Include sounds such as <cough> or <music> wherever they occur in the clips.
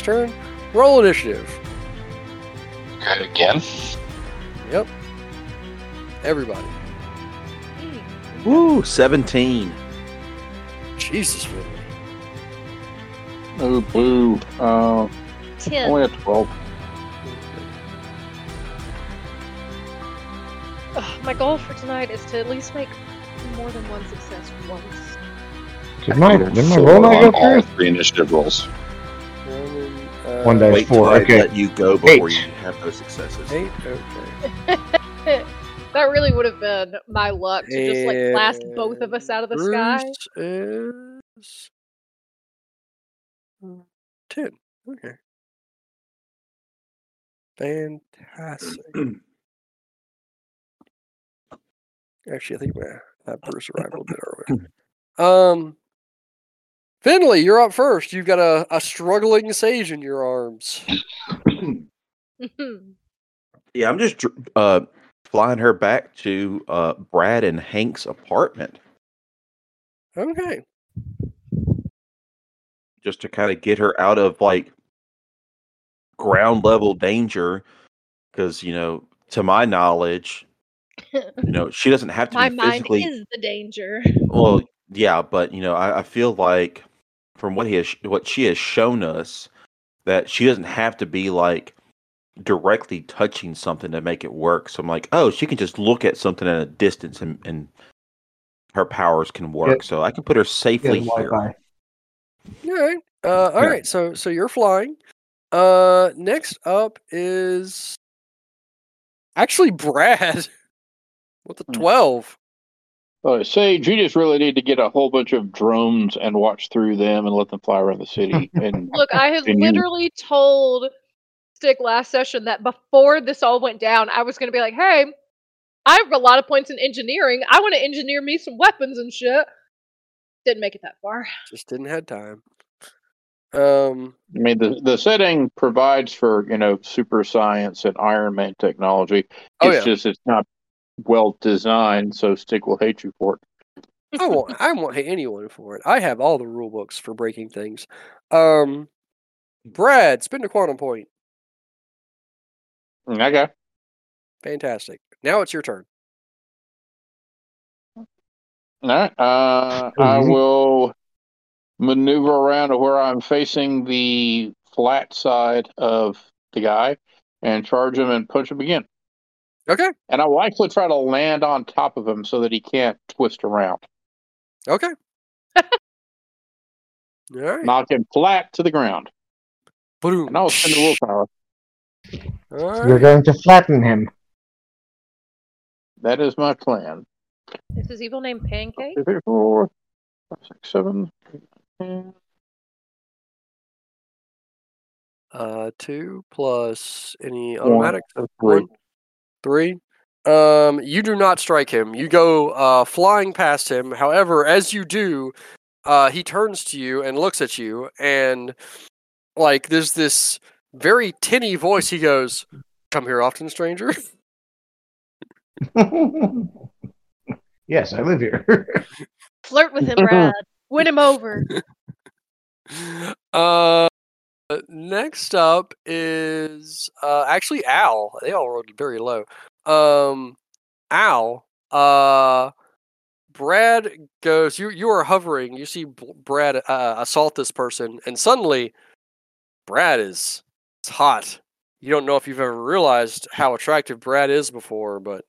next turn. Roll initiative. Okay, again. Yep. Everybody. Woo, 17. Jesus, Finley. Oh, boo. Uh, Ten. only a 12. Ugh, my goal for tonight is to at least make more than one success once. Did my, did my roll not on go all three initiative rolls. One, uh, One day. Wait four, till I okay. let you go before Eight. you have those successes. Eight. Okay. <laughs> that really would have been my luck to just like blast both of us out of the sky. Is ten. Okay. Fantastic. <clears throat> Actually, I think my that Bruce arrived a little bit earlier. Um, Finley, you're up first. You've got a, a struggling sage in your arms. <clears throat> Yeah, I'm just uh, flying her back to uh, Brad and Hank's apartment Okay. just to kind of get her out of like ground level danger. Because, you know, to my knowledge, you know, she doesn't have to <laughs> my be mind is the danger. Well, yeah, but you know, I, I feel like from what he has, what she has shown us, that she doesn't have to be like directly touching something to make it work. So I'm like, oh, she can just look at something at a distance and, and her powers can work. Get- so I can put her safely Get here. Wi-Fi. All right. Uh, all Yeah. right. So so you're flying. Uh, next up is actually Brad <laughs> with the Hmm. twelve. Uh, Sage, you just really need to get a whole bunch of drones and watch through them and let them fly around the city. <laughs> And Look, I have And you- literally told Stick last session that before this all went down, I was going to be like, hey, I have a lot of points in engineering. I want to engineer me some weapons and shit. Didn't make it that far. Just didn't have time. Um. I mean, the the setting provides for you know super science and Iron Man technology. Oh, It's yeah. just it's not well designed, so Stick will hate you for it. I won't. I won't hate anyone for it. I have all the rule books for breaking things. Um. Brad, spin a quantum point. Okay. Fantastic. Now it's your turn. All right. Uh, I will maneuver around to where I'm facing the flat side of the guy and charge him and punch him again. Okay. And I will actually try to land on top of him so that he can't twist around. Okay. <laughs> all right. Knock him flat to the ground. Boom. And I'll spend the willpower. All You're going to flatten him. That is my plan. Is his evil name Pancake? Two, three, four, five, six, seven, eight, nine, Uh, two plus any one, automatic. three. One, three. Um, you do not strike him. You go uh, flying past him. However, as you do, uh, he turns to you and looks at you, and like there's this very tinny voice. He goes, "Come here often, stranger." <laughs> yes, I live here. Flirt with him, Brad. <laughs> Win him over. uh, next up is uh, actually Al. They all rolled very low. Um, Al. Uh, Brad goes. You you are hovering. You see Brad uh, assault this person, and suddenly, Brad is it's hot. You don't know if you've ever realized how attractive Brad is before, but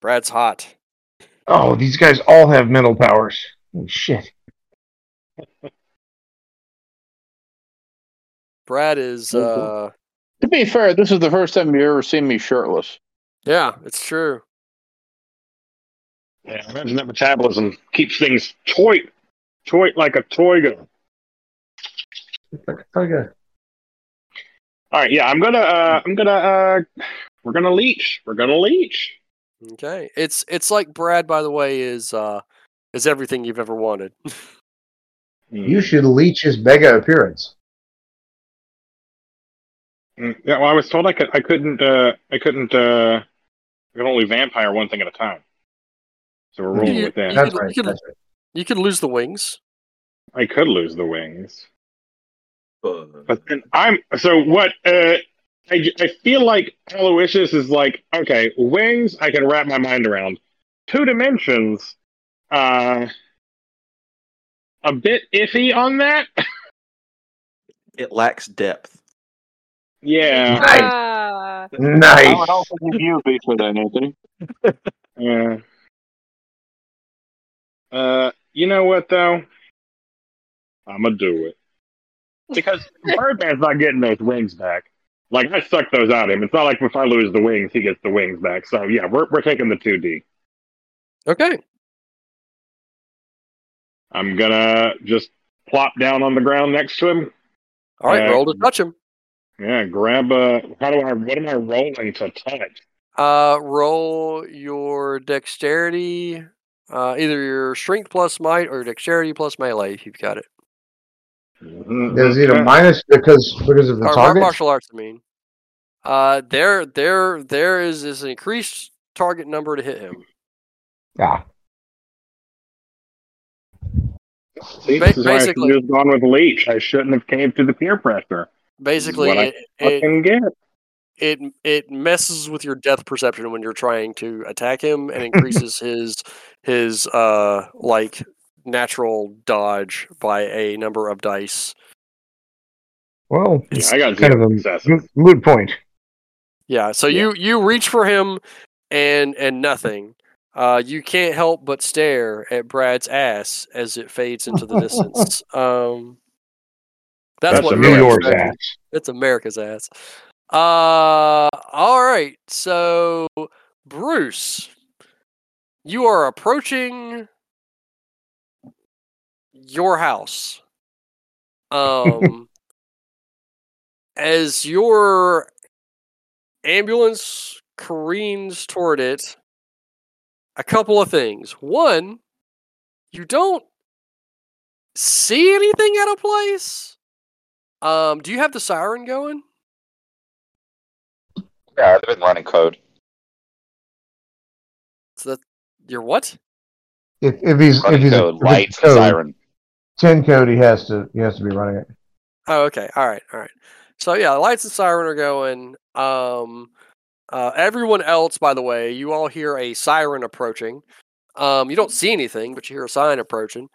Brad's hot. oh, these guys all have mental powers. Oh, shit. <laughs> Brad is. Mhm. Uh, To be fair, this is the first time you've ever seen me shirtless. yeah, it's true. Yeah, imagine that metabolism keeps things toy, toy like a toy gun. Okay. All right, yeah, I'm gonna, uh, I'm gonna, uh, we're gonna leech. We're gonna leech. Okay. It's it's like Brad, by the way, is uh is everything you've ever wanted. <laughs> You should leech his mega appearance. Mm, Yeah, well, I was told I could, I couldn't, uh, I couldn't, uh, I could only vampire one thing at a time. So we're rolling You- with that. you That's could- right. you could- right. you could lose the wings. I could lose the wings. But But then I'm so what? Uh, I I feel like Aloysius is like okay, wings. I can wrap my mind around. Two dimensions. Uh, a bit iffy on that. <laughs> it lacks depth. Yeah. Nice. How Nice. helpful would you be for that, Anthony? <laughs> Yeah. Uh, you know what though? I'm gonna do it because <laughs> Birdman's not getting those wings back. Like I suck those out of him. It's not like if I lose the wings, he gets the wings back. So yeah, we're we're taking the two D. Okay. I'm gonna just plop down on the ground next to him. All right. Uh, roll to touch him. Yeah, grab a. How do I? What am I rolling to touch? Uh, roll your dexterity. Uh, either your strength plus might or dexterity plus melee if you've got it. Does he need a minus because because of the Or target? martial arts, I mean. Uh, there, there, there is is an increased target number to hit him. Yeah. See, Ba- this is why I basically- have just gone with leech. I shouldn't have came to the peer pressure. Basically, it, it, it it messes with your depth perception when you're trying to attack him and increases <laughs> his his uh like natural dodge by a number of dice. well, Yeah, I got kind of a moot point. Yeah, so Yeah. you you reach for him and and nothing. Uh, you can't help but stare at Brad's ass as it fades into the distance. <laughs> Um, that's, That's what New York's ass. It's America's ass. Uh, all right. So Bruce, you are approaching your house. Um, <laughs> as your ambulance careens toward it, a couple of things. One, you don't see anything at a place. Um, do you have the siren going? Yeah, they've been running code. So that you're what? If if he's if Running he's a, code, if it's lights, code, siren. ten code, he has to he has to be running it. Oh, okay. All right. All right. So yeah, the lights and siren are going. Um, uh, everyone else, by the way, you all hear a siren approaching. Um, you don't see anything, but you hear a siren approaching,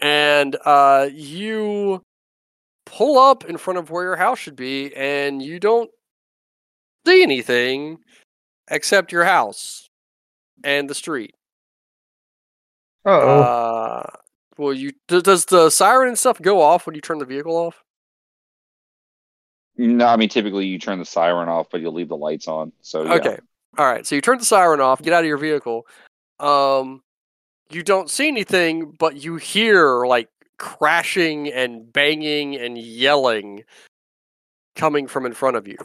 and uh, you pull up in front of where your house should be, and you don't see anything except your house and the street. Uh-oh. Uh, well, you does, does the siren and stuff go off when you turn the vehicle off? No, I mean typically you turn the siren off, but you'll leave the lights on. So yeah. Okay. All right. So you turn the siren off, get out of your vehicle. Um, you don't see anything, but you hear like crashing and banging and yelling coming from in front of you.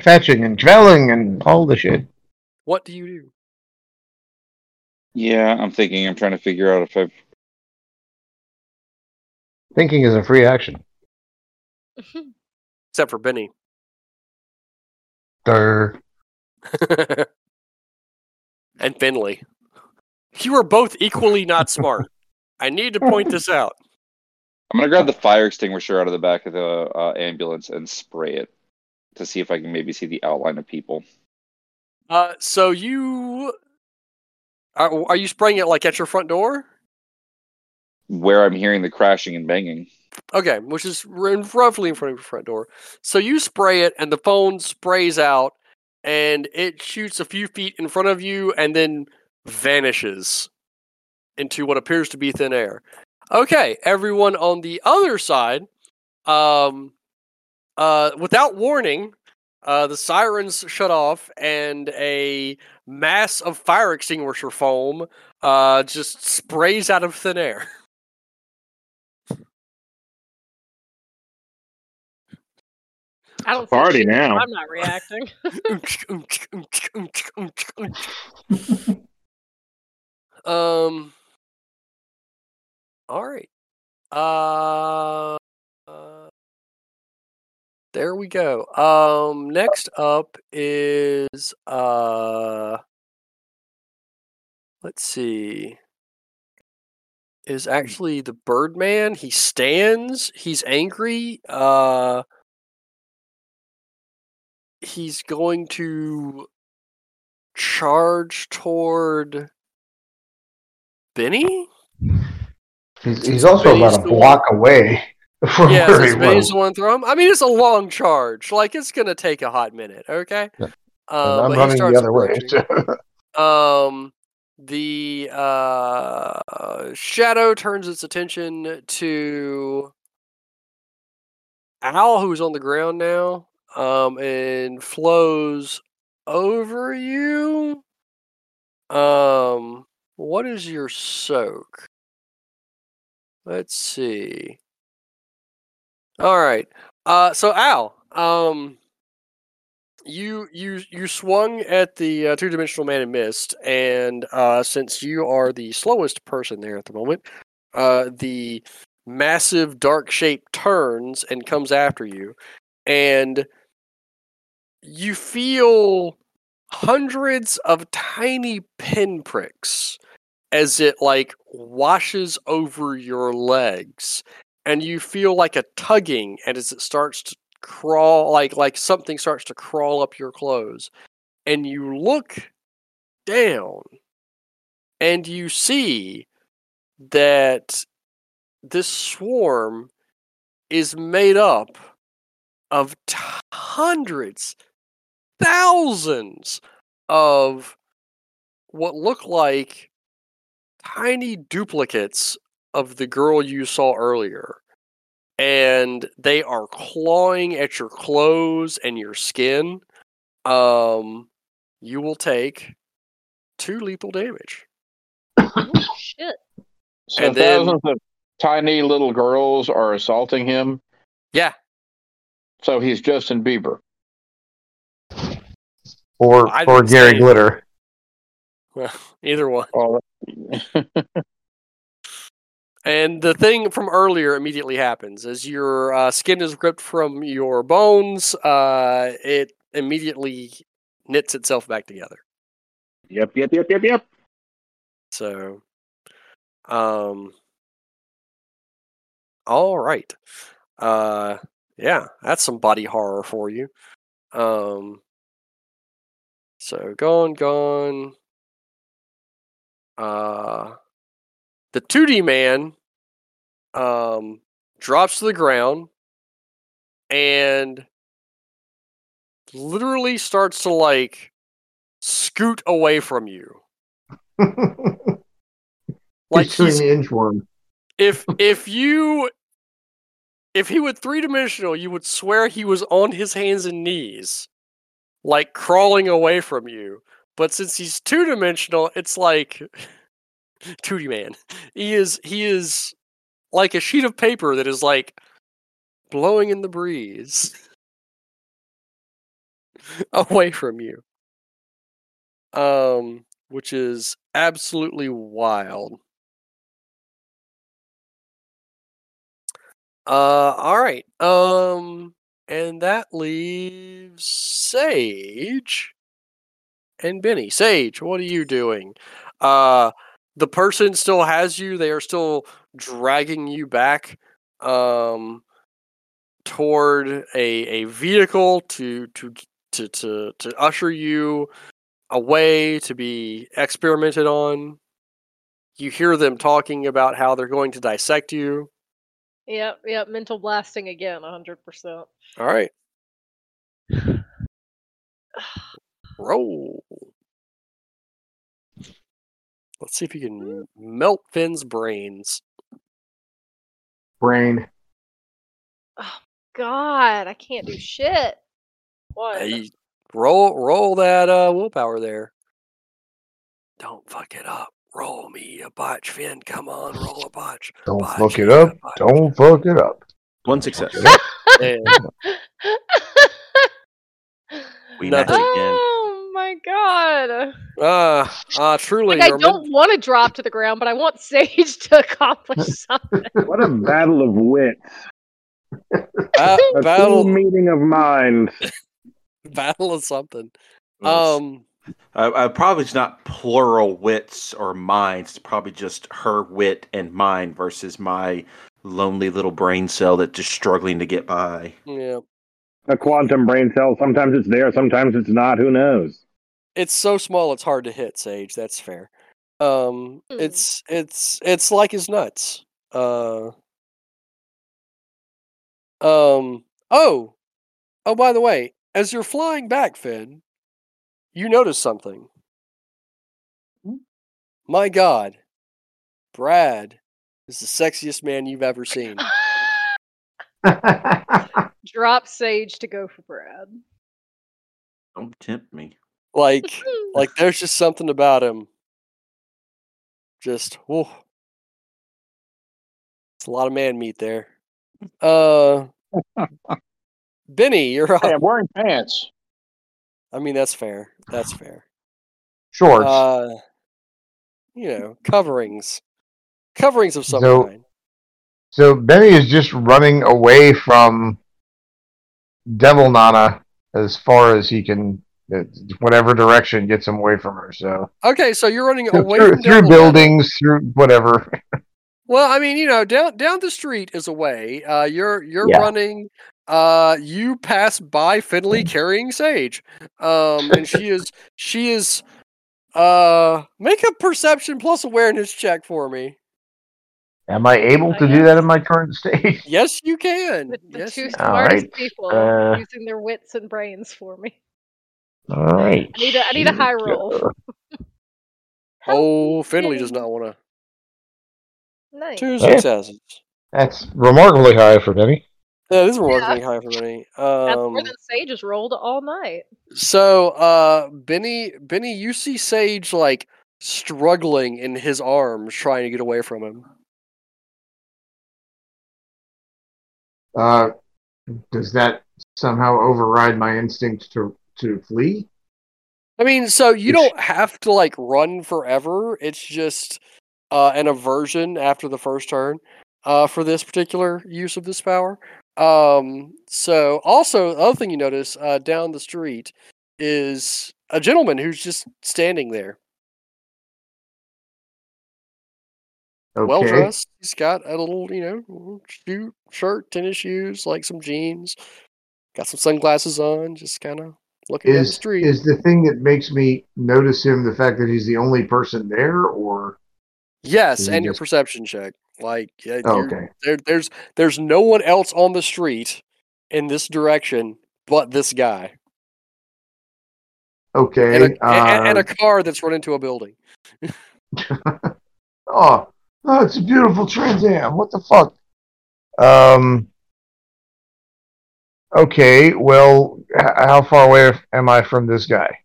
Fetching and dwelling and all the shit. What do you do? Yeah, I'm thinking. I'm trying to figure out if I've. Thinking is a free action. <laughs> Except for Benny. Durr. <laughs> and Finley. You are both equally not smart. I need to point this <laughs> out. I'm gonna grab the fire extinguisher out of the back of the uh, ambulance and spray it to see if I can maybe see the outline of people. Uh, so you are, are you spraying it like at your front door? Where I'm hearing the crashing and banging. Okay, which is roughly in front of your front door. So you spray it, and the phone sprays out, and it shoots a few feet in front of you, and then vanishes into what appears to be thin air. Okay, everyone on the other side, um, uh, without warning, uh, the sirens shut off, and a mass of fire extinguisher foam uh, just sprays out of thin air. <laughs> I don't see Party shit, now. I'm not reacting. <laughs> <laughs> um. All right. Uh, uh. There we go. Um. Next up is uh. Let's see. is actually the Birdman. He stands. He's angry. Uh, he's going to charge toward Benny. He's, he's also Benny's about a the one- block away <laughs> from Yeah, where is he Benny's was. the one throw him. I mean, it's a long charge. Like it's gonna take a hot minute. Okay. Yeah. Um, I'm but he running the other way. <laughs> Um, the uh, shadow turns its attention to Al, who's on the ground now, um, and flows over you. Um, what is your soak? Let's see. All right. Uh, so Al, um, you you you swung at the uh, two dimensional man and missed, and uh, since you are the slowest person there at the moment, uh, the massive dark shape turns and comes after you, and you feel hundreds of tiny pinpricks as it like washes over your legs and you feel like a tugging and as it starts to crawl like like something starts to crawl up your clothes and you look down and you see that this swarm is made up of t- hundreds thousands of what look like tiny duplicates of the girl you saw earlier and they are clawing at your clothes and your skin um you will take two lethal damage <coughs> Shit. So And then- thousands of tiny little girls are assaulting him. yeah So he's Justin Bieber. Or I or Gary say- <laughs> Either one Oh, And the thing from earlier immediately happens as your uh, skin is ripped from your bones. Uh, it immediately knits itself back together. Yep, yep, yep, yep, yep. So, um, all right. Uh, yeah, that's some body horror for you. Um, so gone, gone. Uh, the 2D man, um, drops to the ground and literally starts to like scoot away from you. <laughs> Like he's doing the inchworm. if if you if he were three dimensional, you would swear he was on his hands and knees, like crawling away from you. But since he's two dimensional, it's like <laughs> 2D man. He is he is like a sheet of paper that is like blowing in the breeze <laughs> away from you. Um, which is absolutely wild. Uh, all right. Um, and that leaves Sage and Benny. Sage, what are you doing? Uh, the person still has you. They are still dragging you back, um, toward a a vehicle to to to to to usher you away to be experimented on. You hear them talking about how they're going to dissect you. Yep, yep. Mental blasting again, 100%. All right. <sighs> <sighs> <sighs> Roll. Let's see if you can melt Finn's brains. Brain. Oh God, I can't do shit. What? Hey, roll, roll that uh, willpower there. Don't fuck it up. Roll me a botch, Finn. Come on, roll a botch. Don't Botch fuck it up. Don't fuck it up. One success. <laughs> <laughs> We Nothing. match again. My god. uh, uh, truly, Like I your don't want to drop to the ground, but I want Sage to accomplish <laughs> something. What a battle of wits. ba- <laughs> A battle, meeting of minds. <laughs> battle of something. Um, Uh, uh, probably it's not plural wits or minds. It's probably just her wit and mine versus my lonely little brain cell that's just struggling to get by. Yeah. A quantum brain cell. Sometimes it's there, sometimes it's not. Who knows? It's so small it's hard to hit, Sage. That's fair. Um Hmm. it's it's it's like his nuts. Uh Um oh. Oh by the way, as you're flying back, Finn, you notice something. My god. Brad is the sexiest man you've ever seen. <laughs> Drop Sage to go for Brad. Don't tempt me. Like <laughs> like there's just something about him. Just whoa. It's a lot of man meat there. Uh Benny, you're <laughs> up. Hey, I'm wearing pants. I mean that's fair. That's fair. Shorts. Uh you know, coverings. Coverings of some So- kind. so Benny is just running away from Devil Nana as far as he can, whatever direction gets him away from her. So Okay, so you're running through, away through, from through Devil Nana. buildings, through whatever. <laughs> Well, I mean, you know, down down the street is a way. Uh, you're you're Yeah. running. Uh, you pass by Finley carrying Sage, um, and she <laughs> is she is. Uh, make a perception plus awareness check for me. Am I able to do that in my current state? Yes, you can. The, the yes, two smartest right, people uh, using their wits and brains for me. All right. I need a- I need a high roll. <laughs> Oh, Finley does not want to. Nice. Two Yeah. successes. That's remarkably high for Benny. Yeah, this is remarkably high for me. <laughs> That's Um, more than Sage has rolled all night. So, uh, Benny, Benny, you see Sage like struggling in his arms, trying to get away from him. Uh, does that somehow override my instinct to to flee? I mean, so you don't have to like run forever. It's just uh, an aversion after the first turn uh, for this particular use of this power. Um, so, also, the other thing you notice uh, down the street is a gentleman who's just standing there, Okay. well dressed. He's got a little, you know, shoe, shirt, tennis shoes, like some jeans. Got some sunglasses on, just kind of looking down the Is street. is the thing that makes me notice him the fact that he's the only person there, or Yes, Is and your perception check. Like, yeah, oh, okay, there, there's there's no one else on the street in this direction but this guy, okay, and a, and, and uh, a car that's run into a building. <laughs> oh, oh, it's a beautiful Trans Am. What the fuck? Um. Okay, well, h- how far away am I from this guy?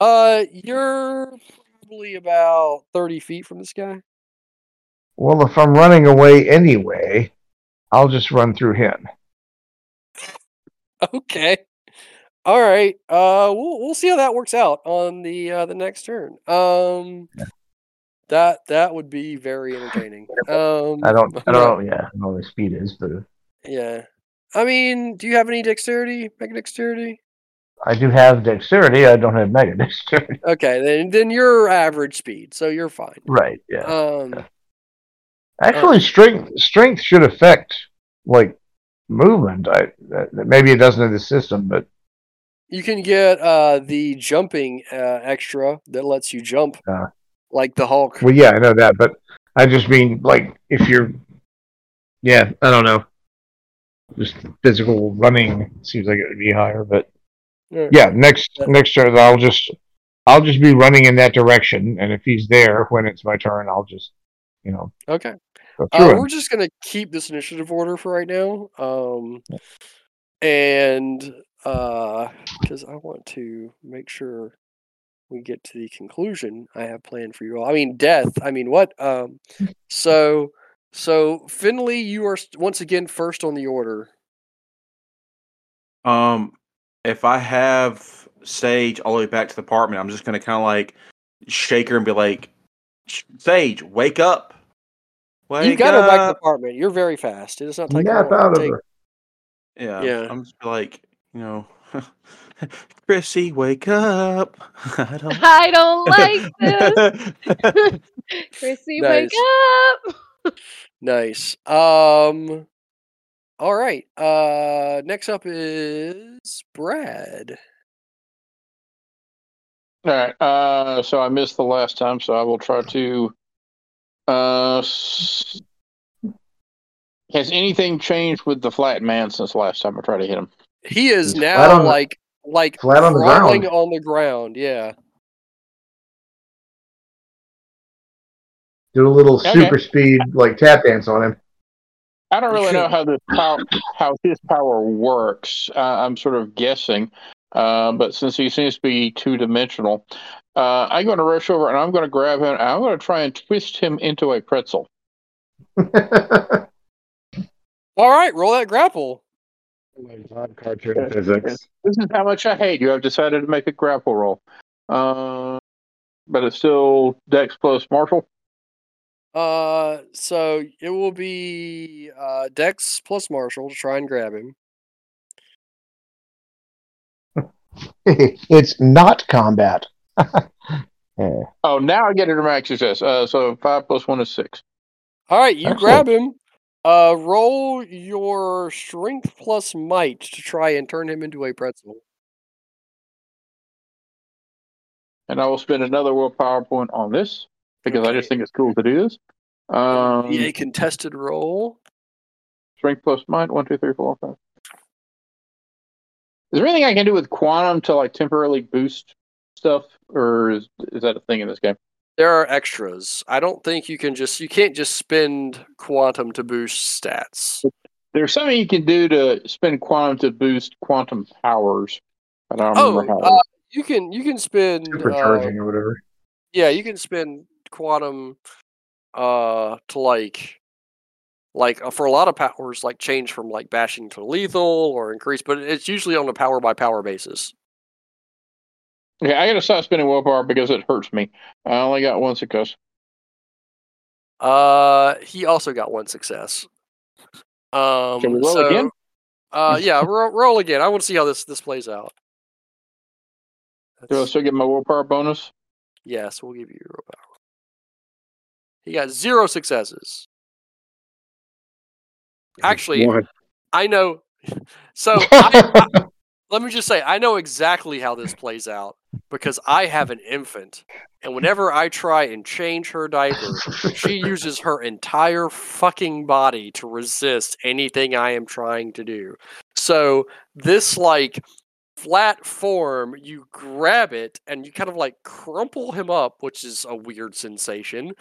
Uh, you're probably about thirty feet from this guy. Well, if I'm running away anyway, I'll just run through him. <laughs> Okay, all right. Uh, we'll we'll see how that works out on the uh, the next turn. Um, that that would be very entertaining. <laughs> Um, I don't, I <laughs> don't, yeah, I don't know what the speed is, but Yeah. I mean, do you have any dexterity? Mega dexterity? I do have dexterity. I don't have mega <laughs> dexterity. Okay, then then you're average speed, so you're fine. Right. Yeah. Um, Actually, strength strength should affect like movement. I that- maybe it doesn't in the system, but you can get uh the jumping uh, extra that lets you jump Uh. like the Hulk. well, yeah, I know that. But I just mean like if you're, yeah, I don't know. Just physical running seems like it would be higher, but Yeah. yeah, next next turn I'll just I'll just be running in that direction, and if he's there when it's my turn, I'll just you know Okay. Uh, we're just gonna keep this initiative order for right now. Um, and uh, because I want to make sure we get to the conclusion I have planned for you all. I mean, death. I mean, what? Um, <laughs> so so Finley, you are once again first on the order. Um, if I have Sage all the way back to the apartment, I'm just gonna kind of like shake her and be like, "Sage, wake up! Wake you got her back to the apartment. You're very fast. It does not take Nap long out of take- her. Yeah, Yeah. I'm just like, you know, <laughs> Chrissy, wake up. <laughs> I don't. I don't like <laughs> this. Chrissy, wake up. Nice. Um. All right. Uh. Next up is Brad. All right. Uh, so I missed the last time, so I will try to. Uh, s- has anything changed with the flat man since last time I tried to hit him? He is He's now flat on the- like like flat on the crawling ground. on the ground. Yeah. Do a little Okay. super speed like tap dance on him. I don't really know how this power, how his power works. Uh, I'm sort of guessing, uh, but since he seems to be two dimensional, uh, I'm going to rush over and I'm going to grab him. And I'm going to try and twist him into a pretzel. <laughs> All right. Roll that grapple. My God, cartoon physics. This is how much I hate you. I've decided to make a grapple roll, uh, but it's still Dex plus Martial. Uh. So it will be uh Dex plus Martial to try and grab him. <laughs> it's not combat. <laughs> Yeah. Oh, now I get a dramatic success. Uh, so five plus one is six. All right. You Excellent. grab him. Uh. Roll your strength plus might to try and turn him into a pretzel. and I will spend another willpower point on this because I just think it's cool to do this. Um, Be a contested roll. strength plus might one, two, three, four, five. Is there anything I can do with quantum to like temporarily boost stuff, or is is that a thing in this game? There are extras. I don't think you can just you can't just spend quantum to boost stats. There's something you can do to spend quantum to boost quantum powers. I don't Oh, remember how. uh, you can you can spend uh, Supercharging or whatever. yeah, you can spend quantum uh to like like uh, for a lot of powers like change from like bashing to lethal or increase, but it's usually on a power by power basis. yeah, I gotta stop spending willpower because it hurts me. I only got one success. Uh he also got one success. Um Can we roll so, again? Uh <laughs> yeah, roll, roll again. I want to see how this this plays out. Do I still get my willpower bonus? Yes, we'll give you your power. He got zero successes. Actually, What? I know. <laughs> So <laughs> I, I- let me just say, I know exactly how this plays out because I have an infant, and whenever I try and change her diaper, she uses her entire fucking body to resist anything I am trying to do. So this like flat form, you grab it and you kind of like crumple him up, which is a weird sensation.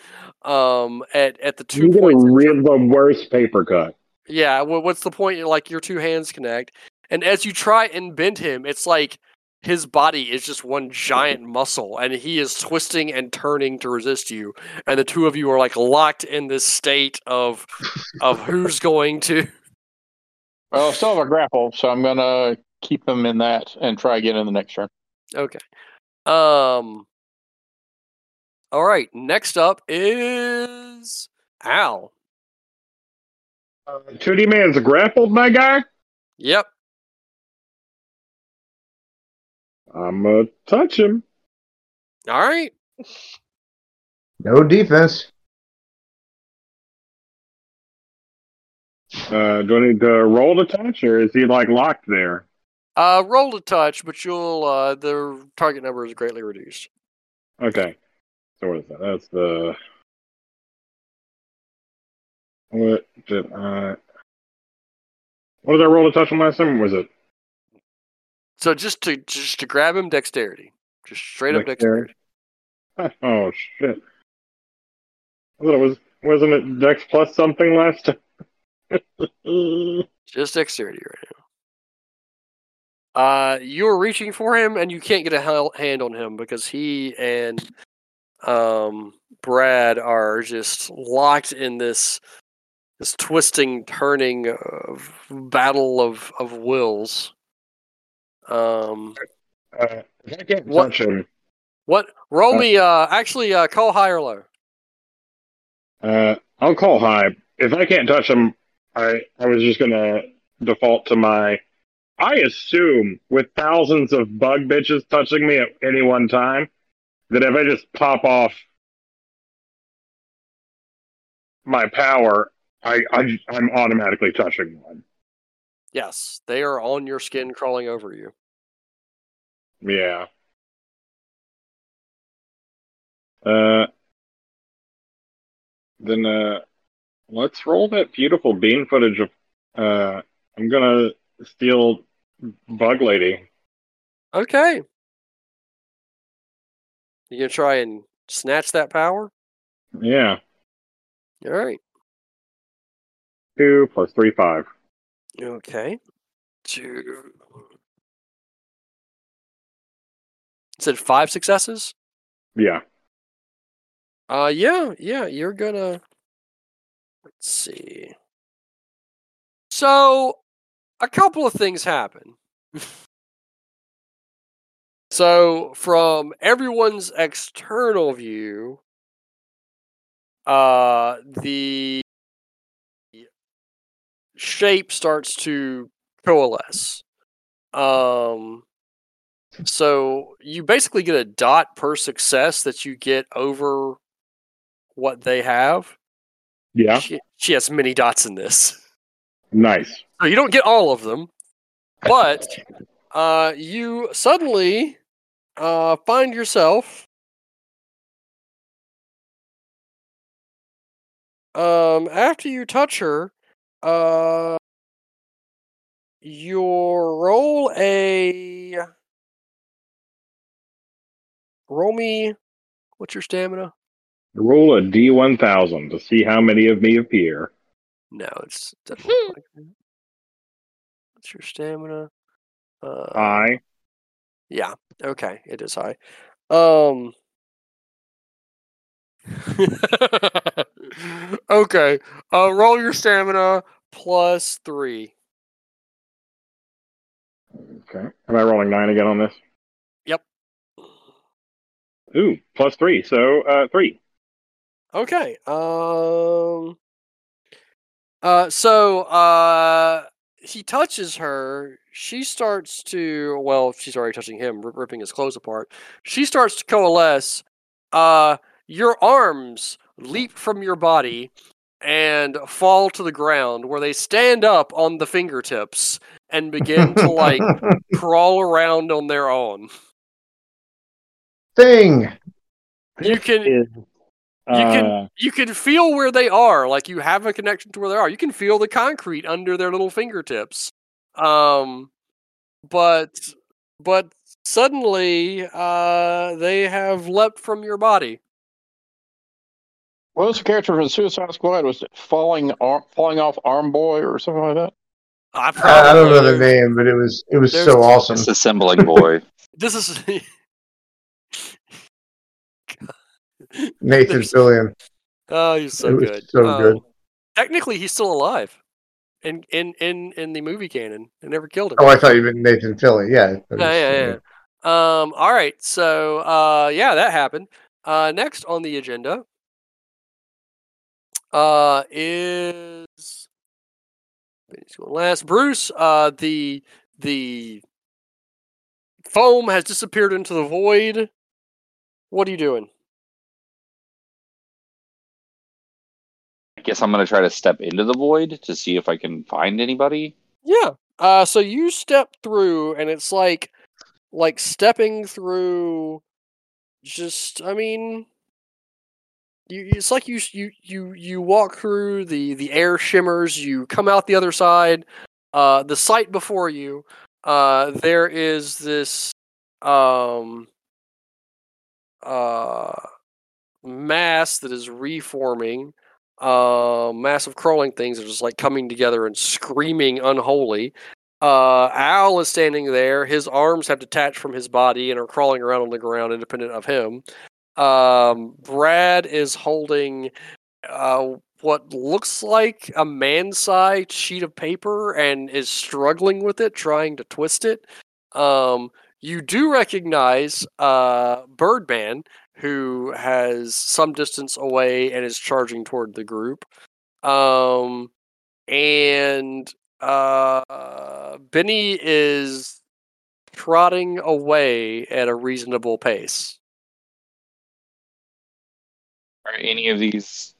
Um, at at the two You're points. gonna rip the worst paper cut. yeah, well, what's the point? Like your two hands connect, and as you try and bend him, it's like his body is just one giant muscle, and he is twisting and turning to resist you, and the two of you are like locked in this state of of who's going to. Well, I still have a grapple, so I'm gonna keep him in that and try again in the next turn. Okay. Um. All right. Next up is Al. Two D man's grappled, my guy. Yep. I'm gonna touch him. All right. No defense. Uh, do I need to roll to touch, or is he like locked there? Uh, roll to touch, but you'll uh the target number is greatly reduced. Okay. So what is that? That's the. What did I? What did I roll to touch him last time? Was it So just to just to grab him, dexterity, just straight up Dexterity. dexterity. <laughs> Oh shit! I thought it was wasn't it Dex plus something last time? <laughs> Just dexterity right now. Uh, you're reaching for him, and you can't get a hand on him because he and um Brad are just locked in this this twisting, turning battle of of wills. Um, uh, I can't What- him, what? Roll Uh, me. Uh, actually, uh, call high or low. uh, I'll call high. If I can't touch him, I I was just gonna default to my I assume with thousands of bug bitches touching me at any one time, that if I just pop off my power, I, I I'm automatically touching one. Yes, they are on your skin, crawling over you. Yeah. Uh. Then uh, let's roll that beautiful bean footage of. Uh, I'm gonna steal Bug Lady. Okay. You gonna try and snatch that power? Yeah. All right. Two plus three, five. Okay. Two. Said five successes. Yeah. Uh, yeah, yeah. You're gonna. Let's see. So, a couple of things happen. <laughs> so, from everyone's external view, uh, the shape starts to coalesce. Um, so you basically get a dot per success that you get over what they have. Yeah. She, she has many dots in this. Nice. So you don't get all of them, but uh, you suddenly uh, find yourself um, after you touch her. Uh, you roll a roll me. What's your stamina? Roll a D1000 to see how many of me appear. No, it's <laughs> doesn't like that. What's your stamina? Uh, I. Yeah. Okay. It is high. Um. <laughs> okay. Uh, roll your stamina plus three. Okay. Am I rolling nine again on this? Yep. Ooh, plus three. So uh, three. Okay. Um. Uh. So. Uh. He touches her. She starts to. Well, she's already touching him, rip- ripping his clothes apart. She starts to coalesce. Uh. Your arms leap from your body and fall to the ground, where they stand up on the fingertips and begin to like <laughs> crawl around on their own. Thing. You can You can- uh, you can feel where they are like you have a connection to where they are you can feel the concrete under their little fingertips um but but suddenly uh they have leapt from your body What was the character from Suicide Squad? Was it falling ar- falling off Arm Boy or something like that? i I, I don't know the name, but it was it was There's- so <laughs> awesome. Disassembling boy. this is <laughs> Nathan <laughs> Fillion. oh he's so good so Um, good. technically he's still alive in in in in the movie canon they never killed him Oh, I thought you meant Nathan Fillion. Yeah. that Yeah, yeah, yeah. Um, all right. So, uh, yeah, that happened. Uh, next on the agenda uh, is going last. Bruce, uh, the the foam has disappeared into the void. What are you doing? Guess I'm gonna try to step into the void to see if I can find anybody. Yeah. Uh, so you step through, and it's like like stepping through. Just, I mean, you. It's like you you you you walk through the the air shimmers. You come out the other side. Uh, the sight before you. Uh, there is this um uh mass that is reforming uh, massive crawling things are just like coming together and screaming unholy. Uh, Al is standing there. His arms have detached from his body and are crawling around on the ground, independent of him. Um, Brad is holding uh, what looks like a man-sized sheet of paper and is struggling with it, trying to twist it. Um, you do recognize uh, Birdman, who has some distance away and is charging toward the group. Um, and uh, Benny is trotting away at a reasonable pace. Are any of these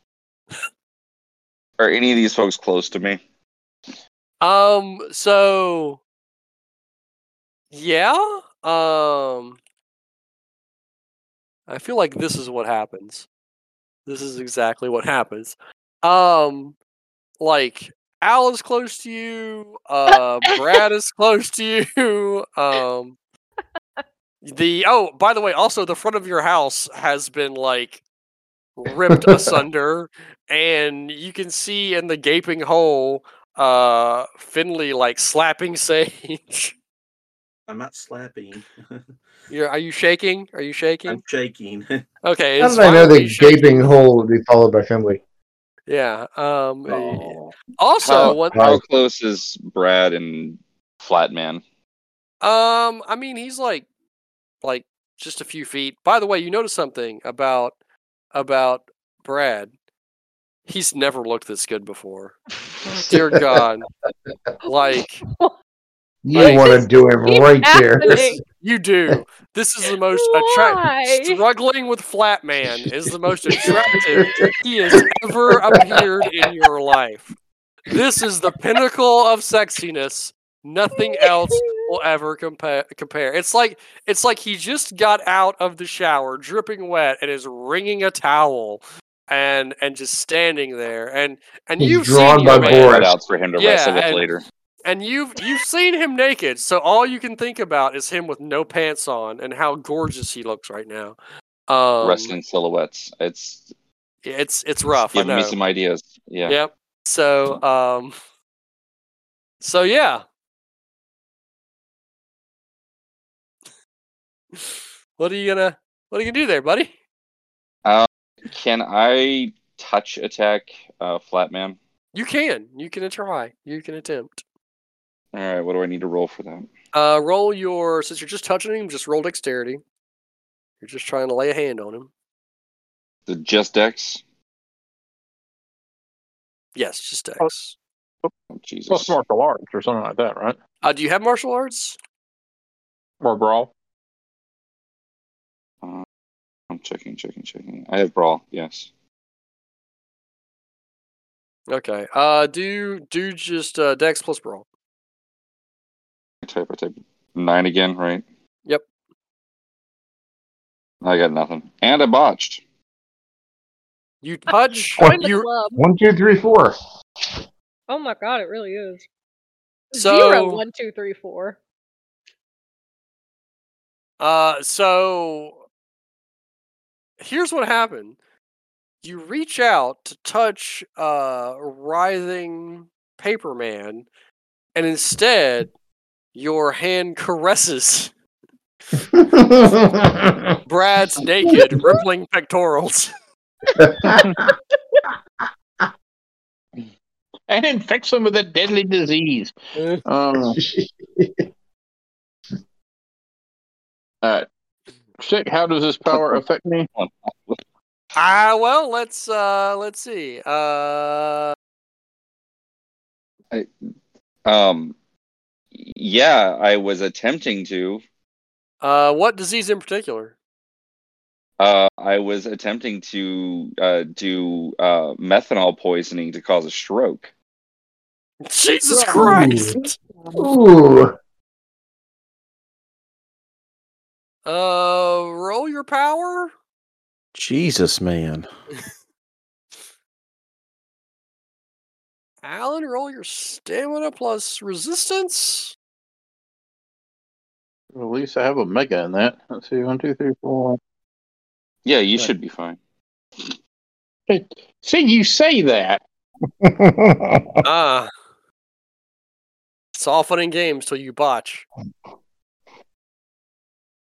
are any of these folks close to me? Um, so yeah, um I feel like this is what happens. This is exactly what <laughs> happens. Um like Al is close to you, uh Brad is close to you. <laughs> Um the oh, by the way, also the front of your house has been like ripped <laughs> asunder and you can see in the gaping hole uh Finley like slapping Sage. I'm not slapping. You're, are you shaking? Are you shaking? I'm shaking. <laughs> Okay. How it's did I know the shaking. gaping hole would be followed by Finley? Yeah. Um. Oh. Also, How, one. how close is Brad and Flatman? Um. I mean, he's like, like just a few feet. By the way, you notice something about about Brad. He's never looked this good before. <laughs> Dear God. Like You Like- want to do him Keep right there. Happening. you do. This is the most attractive. Struggling with Flat Man is the most <laughs> attractive he has ever appeared in your life. This is the pinnacle of sexiness. Nothing else will ever compare. Compare. It's like it's like he just got out of the shower, dripping wet, and is wringing a towel, and and just standing there. And and He's you've drawn seen by your Red man, for him to Yeah, wrestle with and- later. And you've you've seen him naked. So all you can think about is him with no pants on, and how gorgeous he looks right now. Um, Wrestling silhouettes. It's It's it's rough. Give me some ideas. Yeah. Yep. So um. So yeah. <laughs> What are you gonna What are you gonna do there, buddy? Can I touch attack uh, Flatman? You can. You can try. You can attempt. All right. What do I need to roll for that? Uh, roll your since you're just touching him. Just roll dexterity. You're just trying to lay a hand on him. The just Dex. Yes, just dex. Oh, Jesus. Plus martial arts or something like that, right? Uh, do you have martial arts? Or brawl. Uh, I'm checking, checking, checking. I have brawl. Yes. Okay. Uh, do do just uh, dex plus brawl. I type. I type nine again. Right. Yep. I got nothing, and I botched. You touch. Join <laughs> the you club. One, two, three, four. Oh my god, it really is. So- Zero, one, two, three, four. Uh, so here's what happened. You reach out to touch uh writhing paper man, and instead your hand caresses <laughs> Brad's naked, rippling pectorals. And infects them with a deadly disease. <laughs> Um, uh, Sick, how does this power affect me? Ah, well, let's uh let's see. Uh Um. Yeah, I was attempting to. uh what disease in particular? Uh, I was attempting to uh, do uh, methanol poisoning to cause a stroke. Jesus Christ. Ooh. Uh roll your power? Jesus, man. <laughs> Alan, roll your stamina plus resistance. At least I have a mega in that. Let's see, one, two, three, four. Yeah, you Right. should be fine. Hey, see, you say that. <laughs> Ah. It's all fun and games till you botch.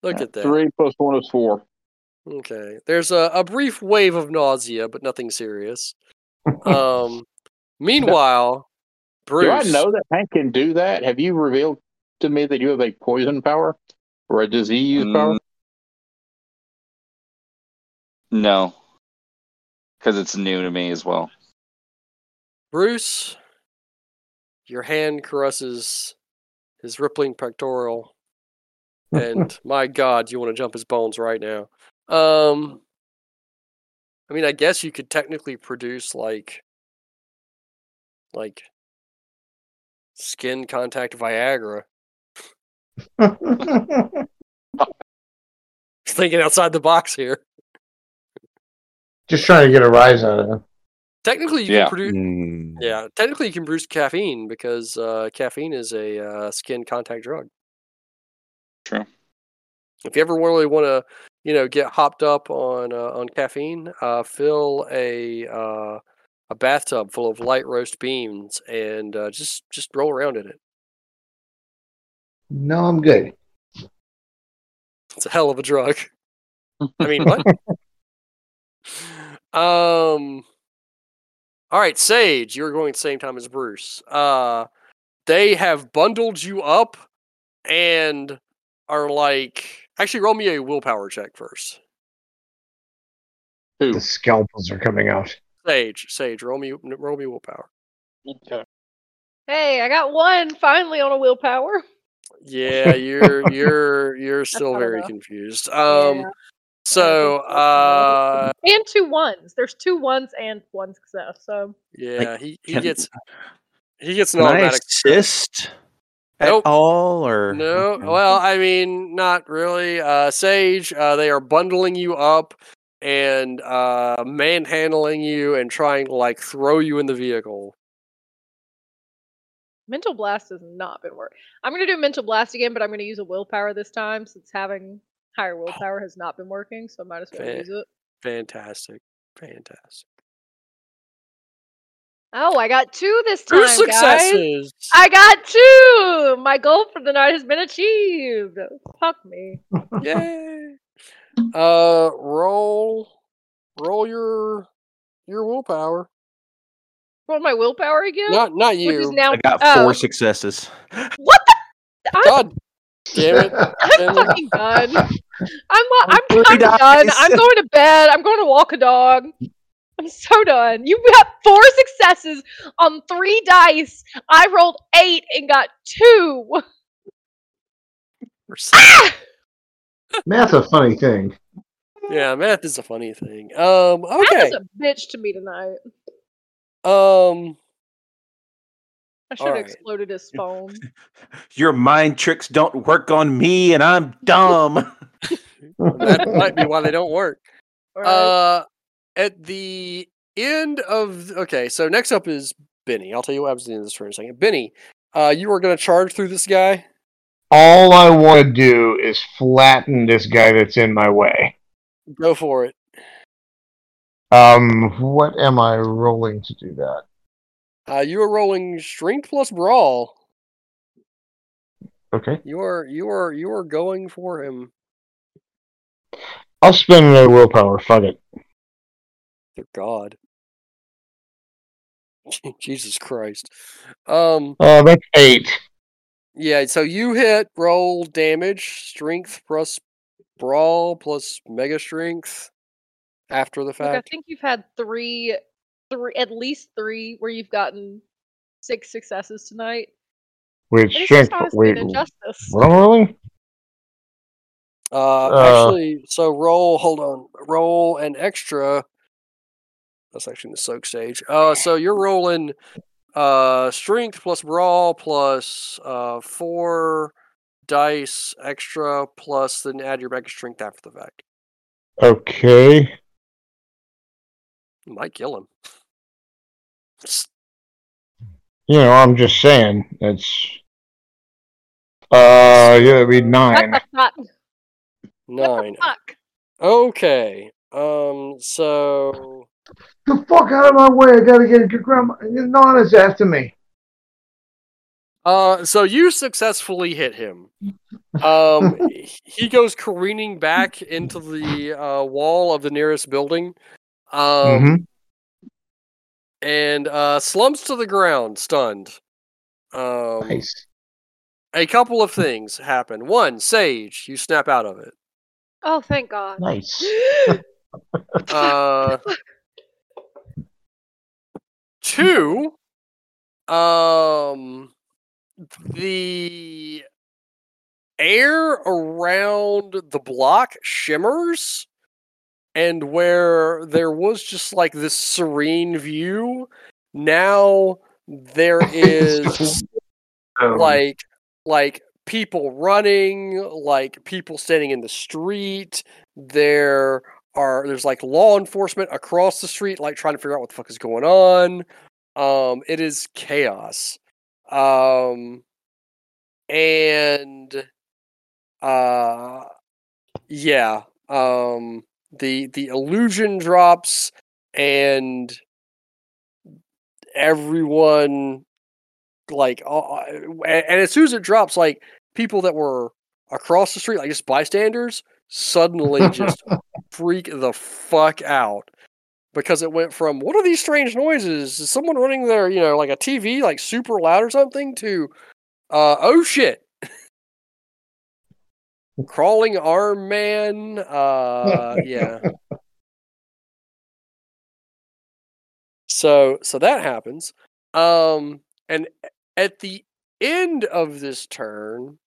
Look at that. Three plus one is four. Okay. There's a, a brief wave of nausea, but nothing serious. Um <laughs> meanwhile, Bruce Do I know that Hank can do that? Have you revealed to me that you have a poison power or a disease power? Mm, No, because it's new to me as well. Bruce, your hand caresses his rippling pectoral, <laughs> and my God, you want to jump his bones right now. Um, I mean, I guess you could technically produce like, like skin contact Viagra. <laughs> Thinking outside the box here. Just trying to get a rise out of him. Technically, you Yeah. can produce. Mm. Yeah, technically, you can produce caffeine because uh, caffeine is a uh, skin contact drug. True. If you ever really want to, you know, get hopped up on uh, on caffeine, uh, fill a uh, a bathtub full of light roast beans and uh, just just roll around in it. No, I'm good. It's a hell of a drug. I mean, what? <laughs> um. All right, Sage, you're going at the same time as Bruce. Uh, they have bundled you up and are like, actually, roll me a willpower check first. Two. The scalpels are coming out. Sage, Sage, roll me, roll me willpower. Okay. Hey, I got one finally on a willpower. Yeah, you're <laughs> you're you're still very enough. confused. Um, Yeah. so <laughs> uh, And two ones. There's two ones and one success. So yeah, he, he can- gets <laughs> he gets an automatic. assist at Nope. all, or No, well, I mean, not really. Uh, Sage, uh, they are bundling you up and uh, manhandling you and trying to like throw you in the vehicle. mental blast has not been working. I'm gonna do mental blast again, but I'm gonna use a willpower this time since having higher willpower has not been working. So I might as well Fair. use it. Fantastic, fantastic. Oh, I got two this time, Two guys. I got two. My goal for the night has been achieved. Fuck me. Yay! Uh, roll, roll your your willpower. Roll my willpower again. Not not Which is you. now. I got oh, four successes. What the? <laughs> I'm, God damn it! <laughs> I'm fucking done. I'm lo- I'm, I'm done. I'm going to bed. I'm going to walk a dog. I'm so done. You got four successes on three dice. I rolled eight and got two. Ah! Math's a funny thing. Yeah, math is a funny thing. Um, That okay. was a bitch to me tonight. Um, I should have Alright. exploded his phone. <laughs> Your mind tricks don't work on me, and I'm dumb. <laughs> that might be why they don't work. Alright. Uh, at the end of okay, so next up is Benny. I'll tell you what happens at the end of this for a second. Benny, uh, you are going to charge through this guy. All I want to do is flatten this guy that's in my way. Go for it. Um, what am I rolling to do that? Uh, you are rolling strength plus brawl. Okay, You are you are you are going for him. I'll spend another willpower. Fuck it. Dear God. <laughs> Jesus Christ. Um. Uh, that's eight. Yeah. So you hit roll damage strength plus brawl plus mega strength after the Look, I think you've had three, three, at least three, where you've gotten six successes tonight. Wait, And it's strength. just honestly Wait, injustice. what am rolling? Uh, Uh, actually, so roll. Hold on. Roll an extra. That's actually in the soak stage. Uh, so you're rolling uh strength plus brawl plus uh four dice extra plus then add your mega strength after the fact. Okay. Might kill him. You know, I'm just saying. It's. Uh, yeah, it'd be nine. the fuck? What Nine. Okay. Um. So The fuck out of my way! I gotta get your grandma. Nana's after me. Uh, so you successfully hit him. Um, <laughs> he goes careening back into the uh, wall of the nearest building, um, Mhm. and uh, slumps to the ground, stunned. Um, Nice. A couple of things happen. One, Sage, you snap out of it. Oh, thank God. Nice. <laughs> Uh, <laughs> two, um, the air around the block shimmers, and where there was just like this serene view, now there is <laughs> Um, like like people running, like people standing in the street. There are there's like law enforcement across the street, like trying to figure out what the fuck is going on. Um, it is chaos. Um, and uh, yeah. Um, the the illusion drops, and everyone like uh, uh, and, and as soon as it drops like people that were across the street like just bystanders suddenly <laughs> just freak the fuck out because it went from what are these strange noises? Is someone running their you know like a tv like super loud or something? to uh oh shit. <laughs> Crawling arm man uh <laughs> yeah. So so that happens. Um and at the end of this turn,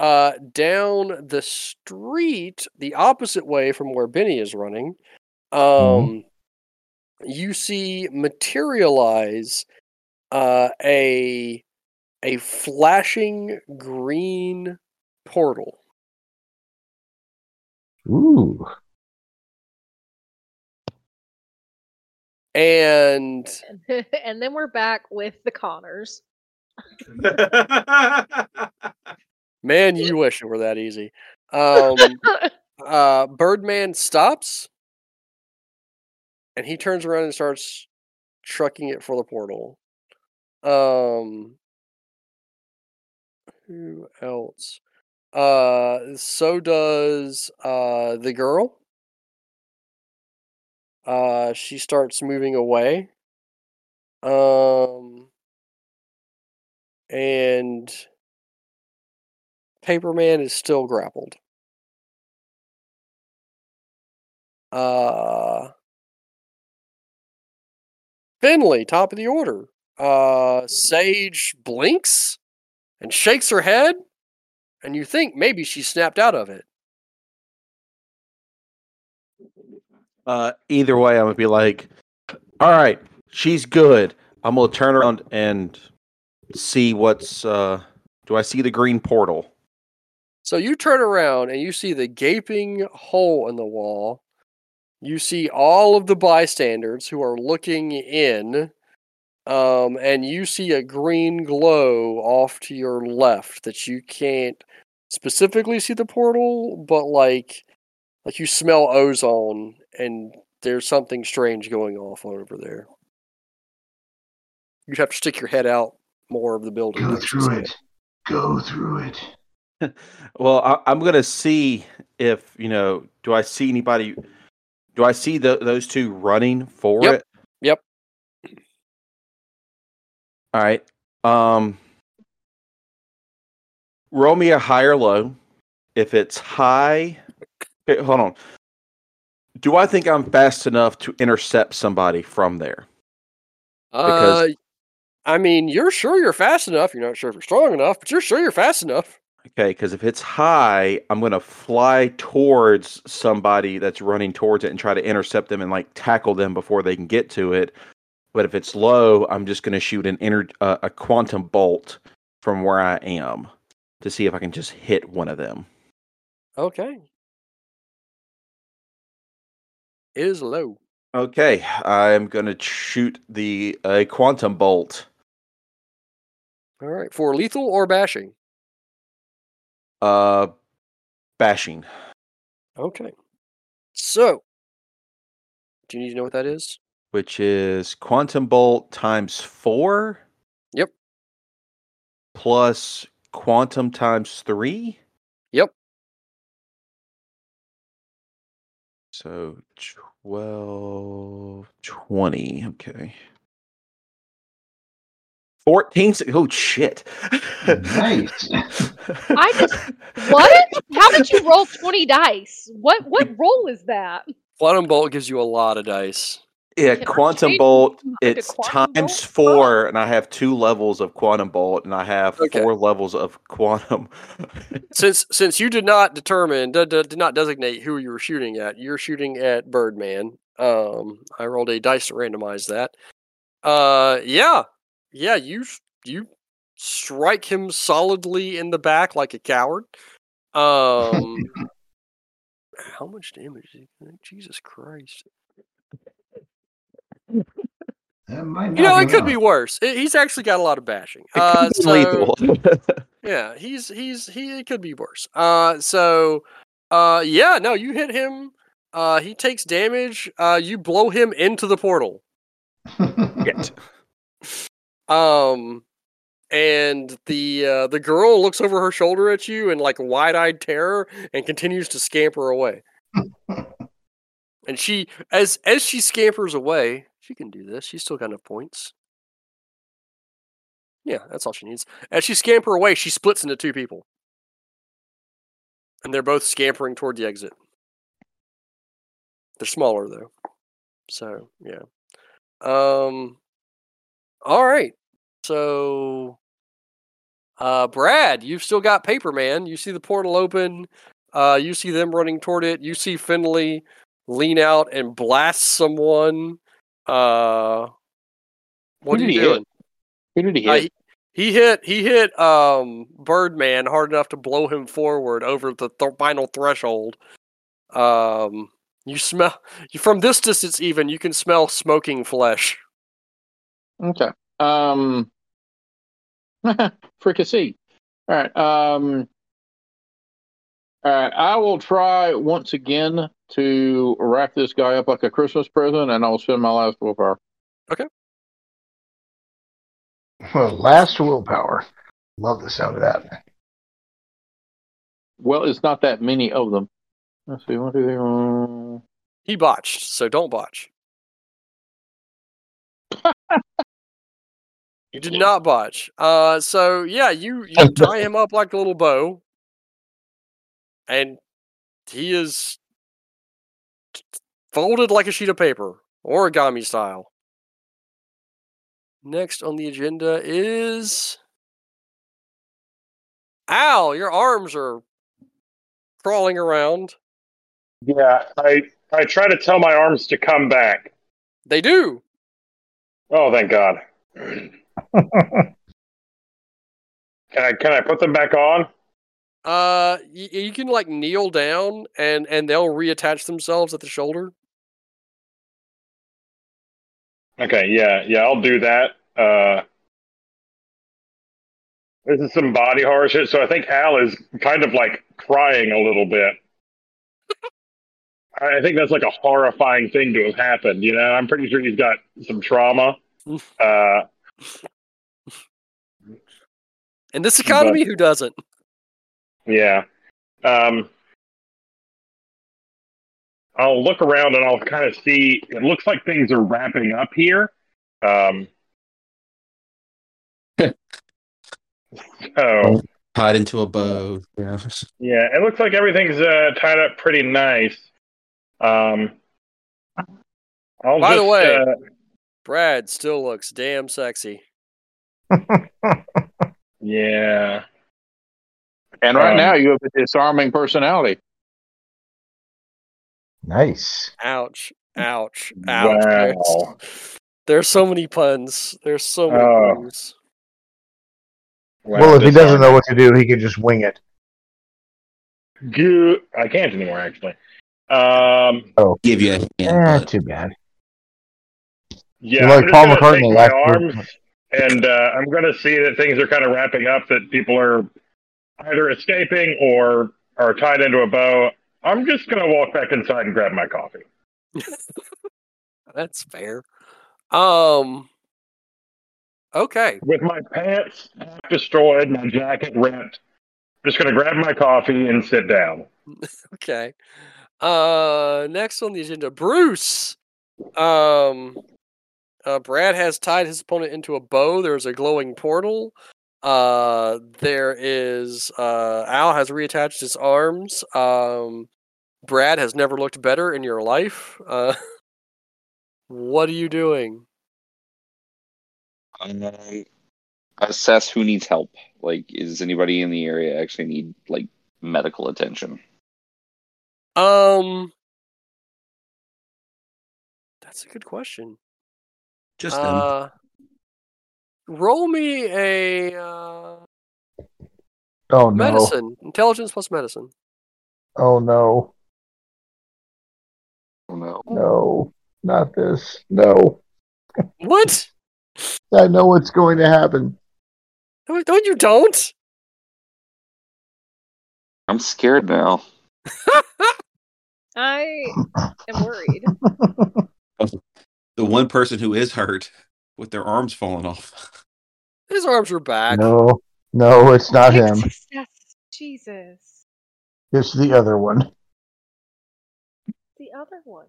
uh, down the street, the opposite way from where Benny is running, um, you see materialize uh, a a flashing green portal. Ooh. And <laughs> and then we're back with the Connors. <laughs> man, you wish it were that easy. Um, <laughs> uh, Birdman stops and he turns around and starts trucking it for the portal. Um, who else? Uh, so does uh the girl. Uh, she starts moving away. Um, and Paperman is still grappled. Uh, Finley, top of the order. Uh, Sage blinks and shakes her head, and you think maybe she snapped out of it. Uh, either way, I'm gonna be like, all right, she's good. I'm gonna turn around and see what's. uh Do I see the green portal? So you turn around and you see the gaping hole in the wall. You see all of the bystanders who are looking in. Um, and you see a green glow off to your left that you can't specifically see the portal, but like like you smell ozone and there's something strange going off over there. You'd have to stick your head out more of the building. Go to actually see through it. Go through it. <laughs> Well, I, I'm gonna see if you know. Do I see anybody? Do I see the, those two running for Yep. it? Yep. All right. Um, roll me a high or low. If it's high, okay, hold on. Do I think I'm fast enough to intercept somebody from there? Uh, Because- I mean, you're sure you're fast enough. You're not sure if you're strong enough, but you're sure you're fast enough. Okay, because if it's high, I'm gonna fly towards somebody that's running towards it and try to intercept them and like tackle them before they can get to it. But if it's low, I'm just gonna shoot an inner uh, a quantum bolt from where I am to see if I can just hit one of them. Okay. It is low. Okay, I'm gonna shoot the uh, quantum bolt. All right. For lethal or bashing. Uh, bashing. Okay. So, do you need to know what that is? which is quantum bolt times four. Yep. Plus quantum times three. Yep. So 12, 20. Okay. 14. Oh, shit. Nice. <laughs> I just what? How did you roll twenty dice? What what roll is that? Quantum bolt gives you a lot of dice. Yeah, Can quantum bolt. It's quantum times bolt? four, and I have two levels of quantum bolt, and I have Okay. four levels of quantum. <laughs> Since since you did not determine did, did not designate who you were shooting at, you're shooting at Birdman. Um, I rolled a dice to randomize that. Uh, yeah, yeah, you you strike him solidly in the back like a coward. Um, <laughs> how much damage? Jesus Christ! You know, it could out. be worse. It, he's actually got a lot of bashing. Uh, so. <laughs> Yeah, he's he's he it could be worse. Uh so uh yeah, no, you hit him. Uh he takes damage. Uh you blow him into the portal. <laughs> Shit. Um and the uh the girl looks over her shoulder at you in like wide-eyed terror and continues to scamper away. <laughs> and she as as she scampers away, she can do this. She's still got enough points. Yeah, that's all she needs. As she scamper away, she splits into two people. And they're both scampering toward the exit. They're smaller though. So, yeah. Um all right. So uh Brad, you've still got paper man. You see the portal open. Uh you see them running toward it. You see Finley lean out and blast someone. Uh what are did you he hit? Who did he Uh, hit? he, he hit he hit um Birdman hard enough to blow him forward over the th- final threshold. Um, you smell you from this distance even you can smell smoking flesh. Okay. Um. <laughs> Fricassee. All right. Um. All right. I will try once again to wrap this guy up like a Christmas present, and I'll spend my last willpower. Well, last willpower. Love the sound of that. Well, it's not that many of them. Let's see. One, two, three. um, He botched, so don't botch. <laughs> you did not botch. Uh, so yeah, you you <laughs> tie him up like a little bow, and he is t- t- folded like a sheet of paper, origami style. Next on the agenda is Al. Your arms are crawling around. Yeah, I I try to tell my arms to come back. They do. Oh, thank God. <clears throat> <laughs> Can I can I put them back on? Uh, y- you can like kneel down and and they'll reattach themselves at the shoulder. Okay, yeah, yeah, I'll do that. Uh, this is some body horror shit. So I think Al is kind of like crying a little bit. I I think that's like a horrifying thing to have happened. You know, I'm pretty sure he's got some trauma. Uh, In this economy, who doesn't? Yeah. Um, I'll look around and I'll kind of see. It looks like things are wrapping up here. Um, <laughs> so Tied into a bow. Yeah. yeah, it looks like everything's uh, tied up pretty nice. Um, I'll By the way- uh, Brad still looks damn sexy. <laughs> yeah, And right Um, now, you have a disarming personality. nice. Ouch! Ouch! Ouch! There's, Wow. <laughs> there's so many puns. There's so many Oh. puns. Well, if he doesn't know what to do, he can just wing it. Goo- I can't anymore actually. Um, Give you a hand. Eh, too bad. Yeah, You're like I'm Paul gonna McCartney take my week. arms, and uh, I'm going to see that things are kind of wrapping up. That people are either escaping or are tied into a bow. I'm just going to walk back inside and grab my coffee. <laughs> That's fair. Um. Okay. With my pants half destroyed, my jacket ripped. I'm Just going to grab my coffee and sit down. <laughs> Okay. Uh, next on the agenda, Bruce. Um, uh, Brad has tied his opponent into a bow. There's a glowing portal. Uh, there is uh, Al has reattached his arms. Um, Brad has never looked better in your life. Uh, <laughs> What are you doing? Um, assess who needs help. Like, is anybody in the area actually need like medical attention? Um, that's a good question. Just them. Uh, roll me a uh, Oh no! medicine, intelligence plus medicine. Oh no! Oh no. No! Not this! No! What? <laughs> I know what's going to happen. No, no, you don't. I'm scared now. <laughs> I am worried. <laughs> The one person who is hurt with their arms falling off. His arms are back. No, no, it's not him. successes. Jesus. It's the other one. The other one.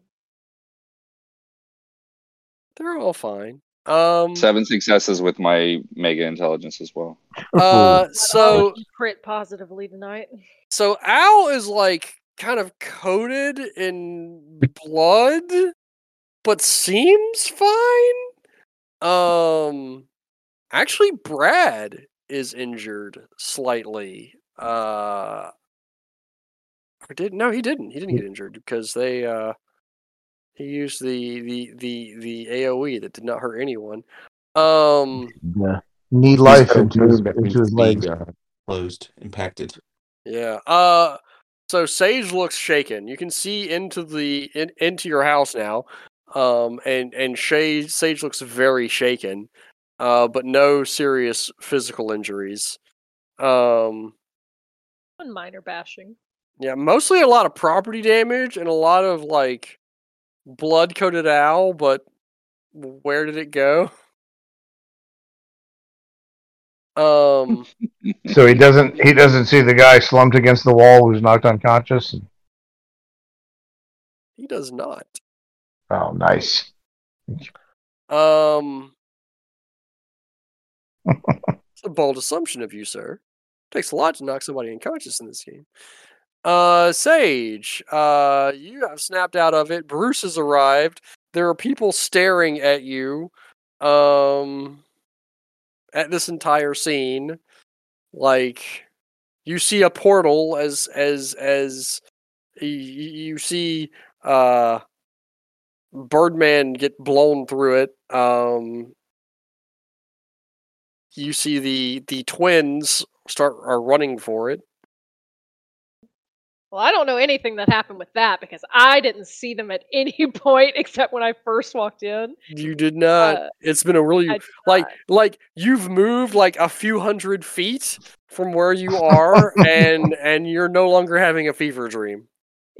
They're all fine. Um, Seven successes with my mega intelligence as well. uh, so all of you crit positively tonight. so Al is like kind of coated in blood, but seems fine. Um, actually, Brad is injured slightly. Uh, or did no, he didn't. He didn't get injured because they uh he used the the the the AOE that did not hurt anyone. Um, Yeah. Need life into his, into his legs. closed, impacted. Yeah. Uh so Sage looks shaken. You can see into the in, into your house now. Um and and Sage Sage looks very shaken. Uh but no serious physical injuries. Um One minor bashing. yeah, mostly a lot of property damage and a lot of like blood coated owl, but where did it go? Um So he doesn't he doesn't see the guy slumped against the wall who's knocked unconscious. he does not. Oh, nice. Um, <laughs> it's a bold assumption of you, sir. Takes a lot to knock somebody unconscious in this game. Uh, Sage, uh, you have snapped out of it. Bruce has arrived. There are people staring at you. Um, at this entire scene, like you see a portal as as as you see uh Birdman get blown through it. Um, you see the the twins start are running for it. Well, I don't know anything that happened with that because I didn't see them at <laughs> any point except when I first walked in. You did not. Uh, it's been a really like not. like you've moved like a few hundred feet from where you are, <laughs> and and you're no longer having a fever dream.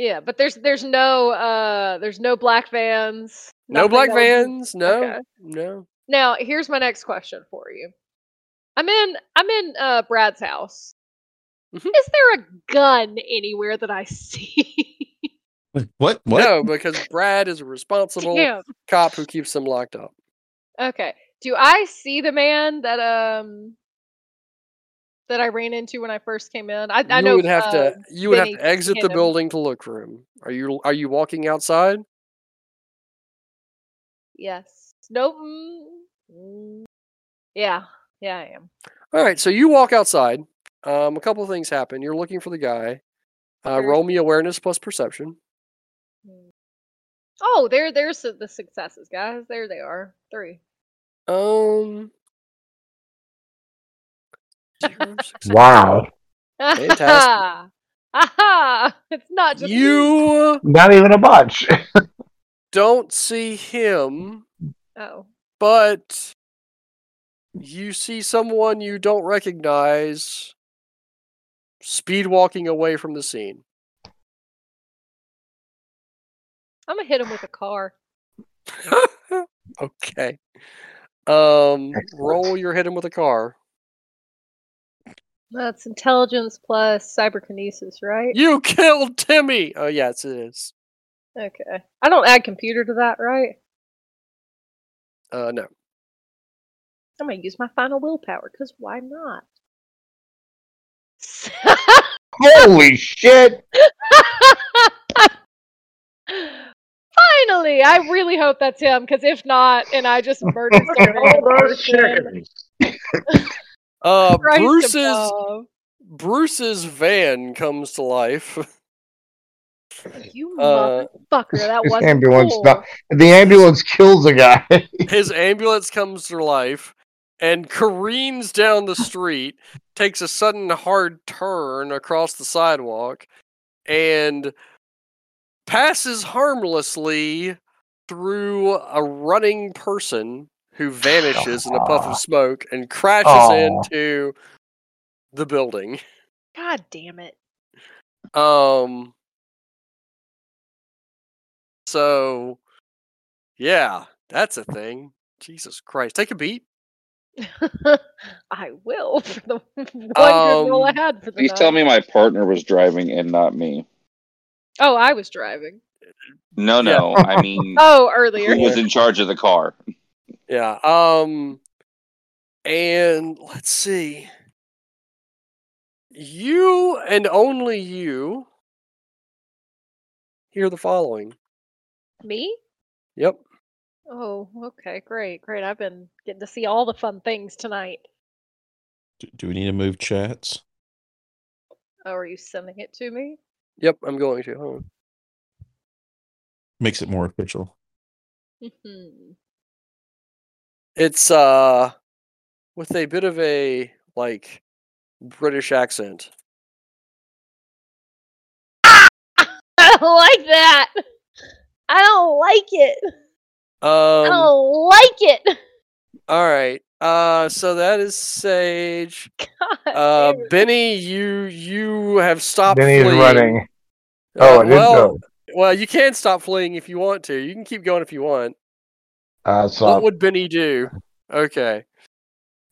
Yeah, but there's there's no uh there's no black vans. No black that would be- vans. No, Okay. no. Now, here's my next question for you. I'm in I'm in uh Brad's house. Mhm. Is there a gun anywhere that I see? <laughs> What? What? No, because Brad is a responsible Damn. cop who keeps them locked up. Okay. Do I see the man that um that I ran into when I first came in? I, I you know would have uh, to you would have to exit the building to look for him. Are you are you walking outside? Yes. Nope. mm. Yeah. Yeah, I am. All right, so you walk outside. Um, a couple of things happen. You're looking for the guy. Uh, roll me awareness plus perception. Oh, there there's the successes, guys. There they are. Three. Um. <laughs> Wow. Fantastic. Aha! <laughs> It's not just me. You Not even a bunch. <laughs> don't see him, Oh. but you see someone you don't recognize speed walking away from the scene. I'm gonna hit him with a car. okay. Um, Excellent. roll your hit him with a car. That's intelligence plus cyberkinesis, right? You killed Timmy. Oh yes, it is. Okay. I don't add computer to that, right? Uh, no. I'm gonna use my final willpower, because why not? Holy shit! <laughs> Finally! I really hope that's him. Because if not, and I just murdered <laughs> someone, All those chickens. <laughs> Uh, Christ Bruce's above. Bruce's van comes to life. You Uh, motherfucker! That was ambulance cool. not- the ambulance kills a guy. <laughs> His ambulance comes to life and careens down the street, takes a sudden hard turn across the sidewalk, and passes harmlessly through a running person who vanishes in a puff of smoke and crashes Aw. into the building. <laughs> God damn it! Um. So, yeah, that's a thing. Jesus Christ, take a beat. <laughs> I will for the one good roll I Um, had for the Please night. tell me my partner was driving and not me. Oh, I was driving. No, Yeah. no. I mean, <laughs> Oh, earlier. who was in charge of the car? Yeah. Um. And let's see. You and only you hear the following. Me? Yep. Oh, okay, great, great. I've been getting to see all the fun things tonight. Do, do we need to move chats? Oh, are you sending it to me? Yep. I'm going to. Hold on. Makes it more official. Mhm. It's uh with a bit of a like British accent. <laughs> I don't like that. I don't like it. Um, I don't like it. All right. Uh. So that is Sage. <laughs> God Uh. Benny, you you have stopped. Benny's fleeing. running. Uh, Oh, I didn't well, know. well, you can stop fleeing if you want to. You can keep going if you want. Uh, What would Benny do? Okay.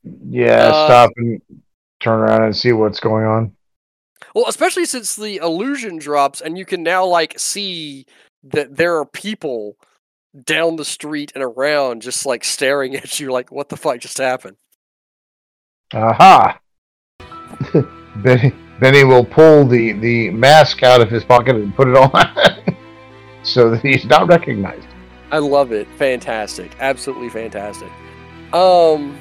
Yeah, uh, stop and turn around and see what's going on. Well, especially since the illusion drops and you can now like see that there are people down the street and around just like staring <laughs> at you like what the fuck just happened? Aha! <laughs> Benny, Benny will pull the, the mask out of his pocket and put it on <laughs> so that he's not recognized. I love it. Fantastic. Absolutely fantastic. Um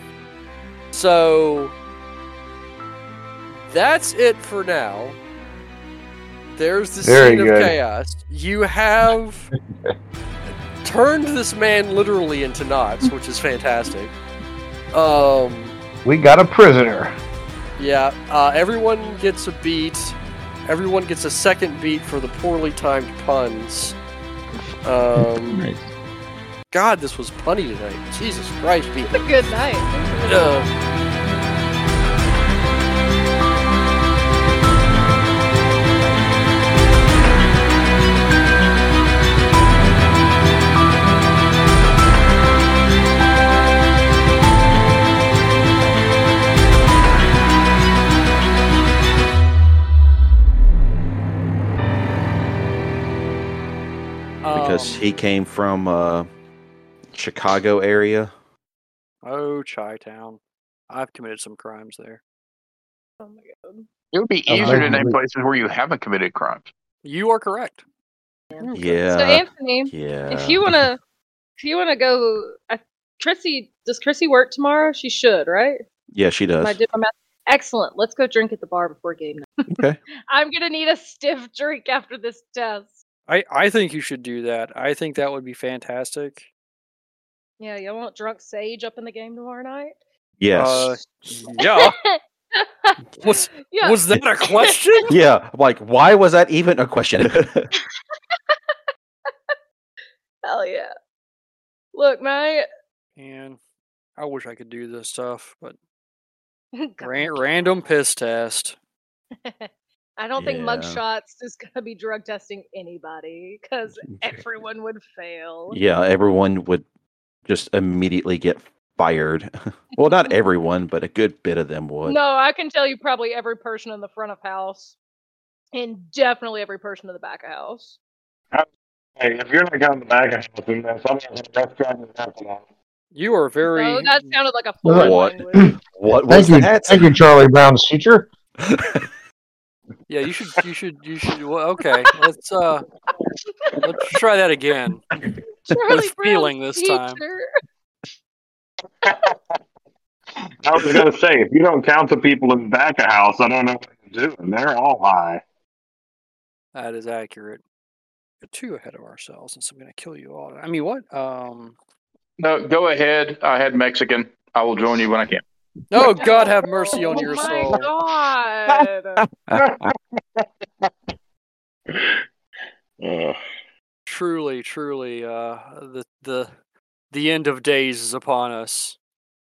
so that's it for now. There's the Very scene of good. chaos. You have <laughs> turned this man literally into knots, which is fantastic. Um We got a prisoner. yeah, uh, everyone gets a beat. Everyone gets a second beat for the poorly timed puns. Um, God, this was punny tonight. Jesus Christ, It's people. a good night. Uh, because he came from uh, Chicago area. Oh, Chi Town. I've committed some crimes there. Oh my god. It would be Oh, easier to maybe name places where you haven't committed crimes. You are correct. Oh, yeah, So Anthony, yeah. if you wanna, if you wanna go, I, Trissy, does Trissy work tomorrow? She should, right? yeah, she Am I does. my math? Excellent. Let's go drink at the bar before game night. <laughs> Okay. <laughs> I'm gonna need a stiff drink after this test. I, I think you should do that. I think that would be fantastic. Yeah, y'all want drunk Sage up in the game tomorrow night? Yes. Uh, yeah. <laughs> Was yeah. was that a question? <laughs> yeah. Like, why was that even a question? <laughs> Hell yeah. Look, mate. And I wish I could do this stuff, but ran, random piss test. I don't think Yeah. mugshots is gonna be drug testing anybody because everyone would fail. yeah, everyone would just immediately get fired. <laughs> well, not <laughs> everyone, but a good bit of them would. No, I can tell you probably every person in the front of house, and definitely every person in the back of house. Hey, if you're not going to the back of house, then someone's in the restaurant and that's enough. You are very. Oh, that sounded like a What? foreign What? language. <clears throat> What was Thank you, that? thank you, Charlie Brown's teacher. <laughs> Yeah, you should. You should. You should. Well, okay, let's uh, let's try that again. Charlie with feeling Brown's this time. <laughs> I was gonna say, if you don't count the people in the back of the house, I don't know what you're doing. They're all high. That is accurate. We're too ahead of ourselves, and so I'm going to kill you all. I mean, what? Um. No, go ahead. I had Mexican. I will join you when I can. Oh God, have mercy on oh your my soul. God. Ugh. <laughs> <laughs> Truly, truly, uh, the the the end of days is upon us.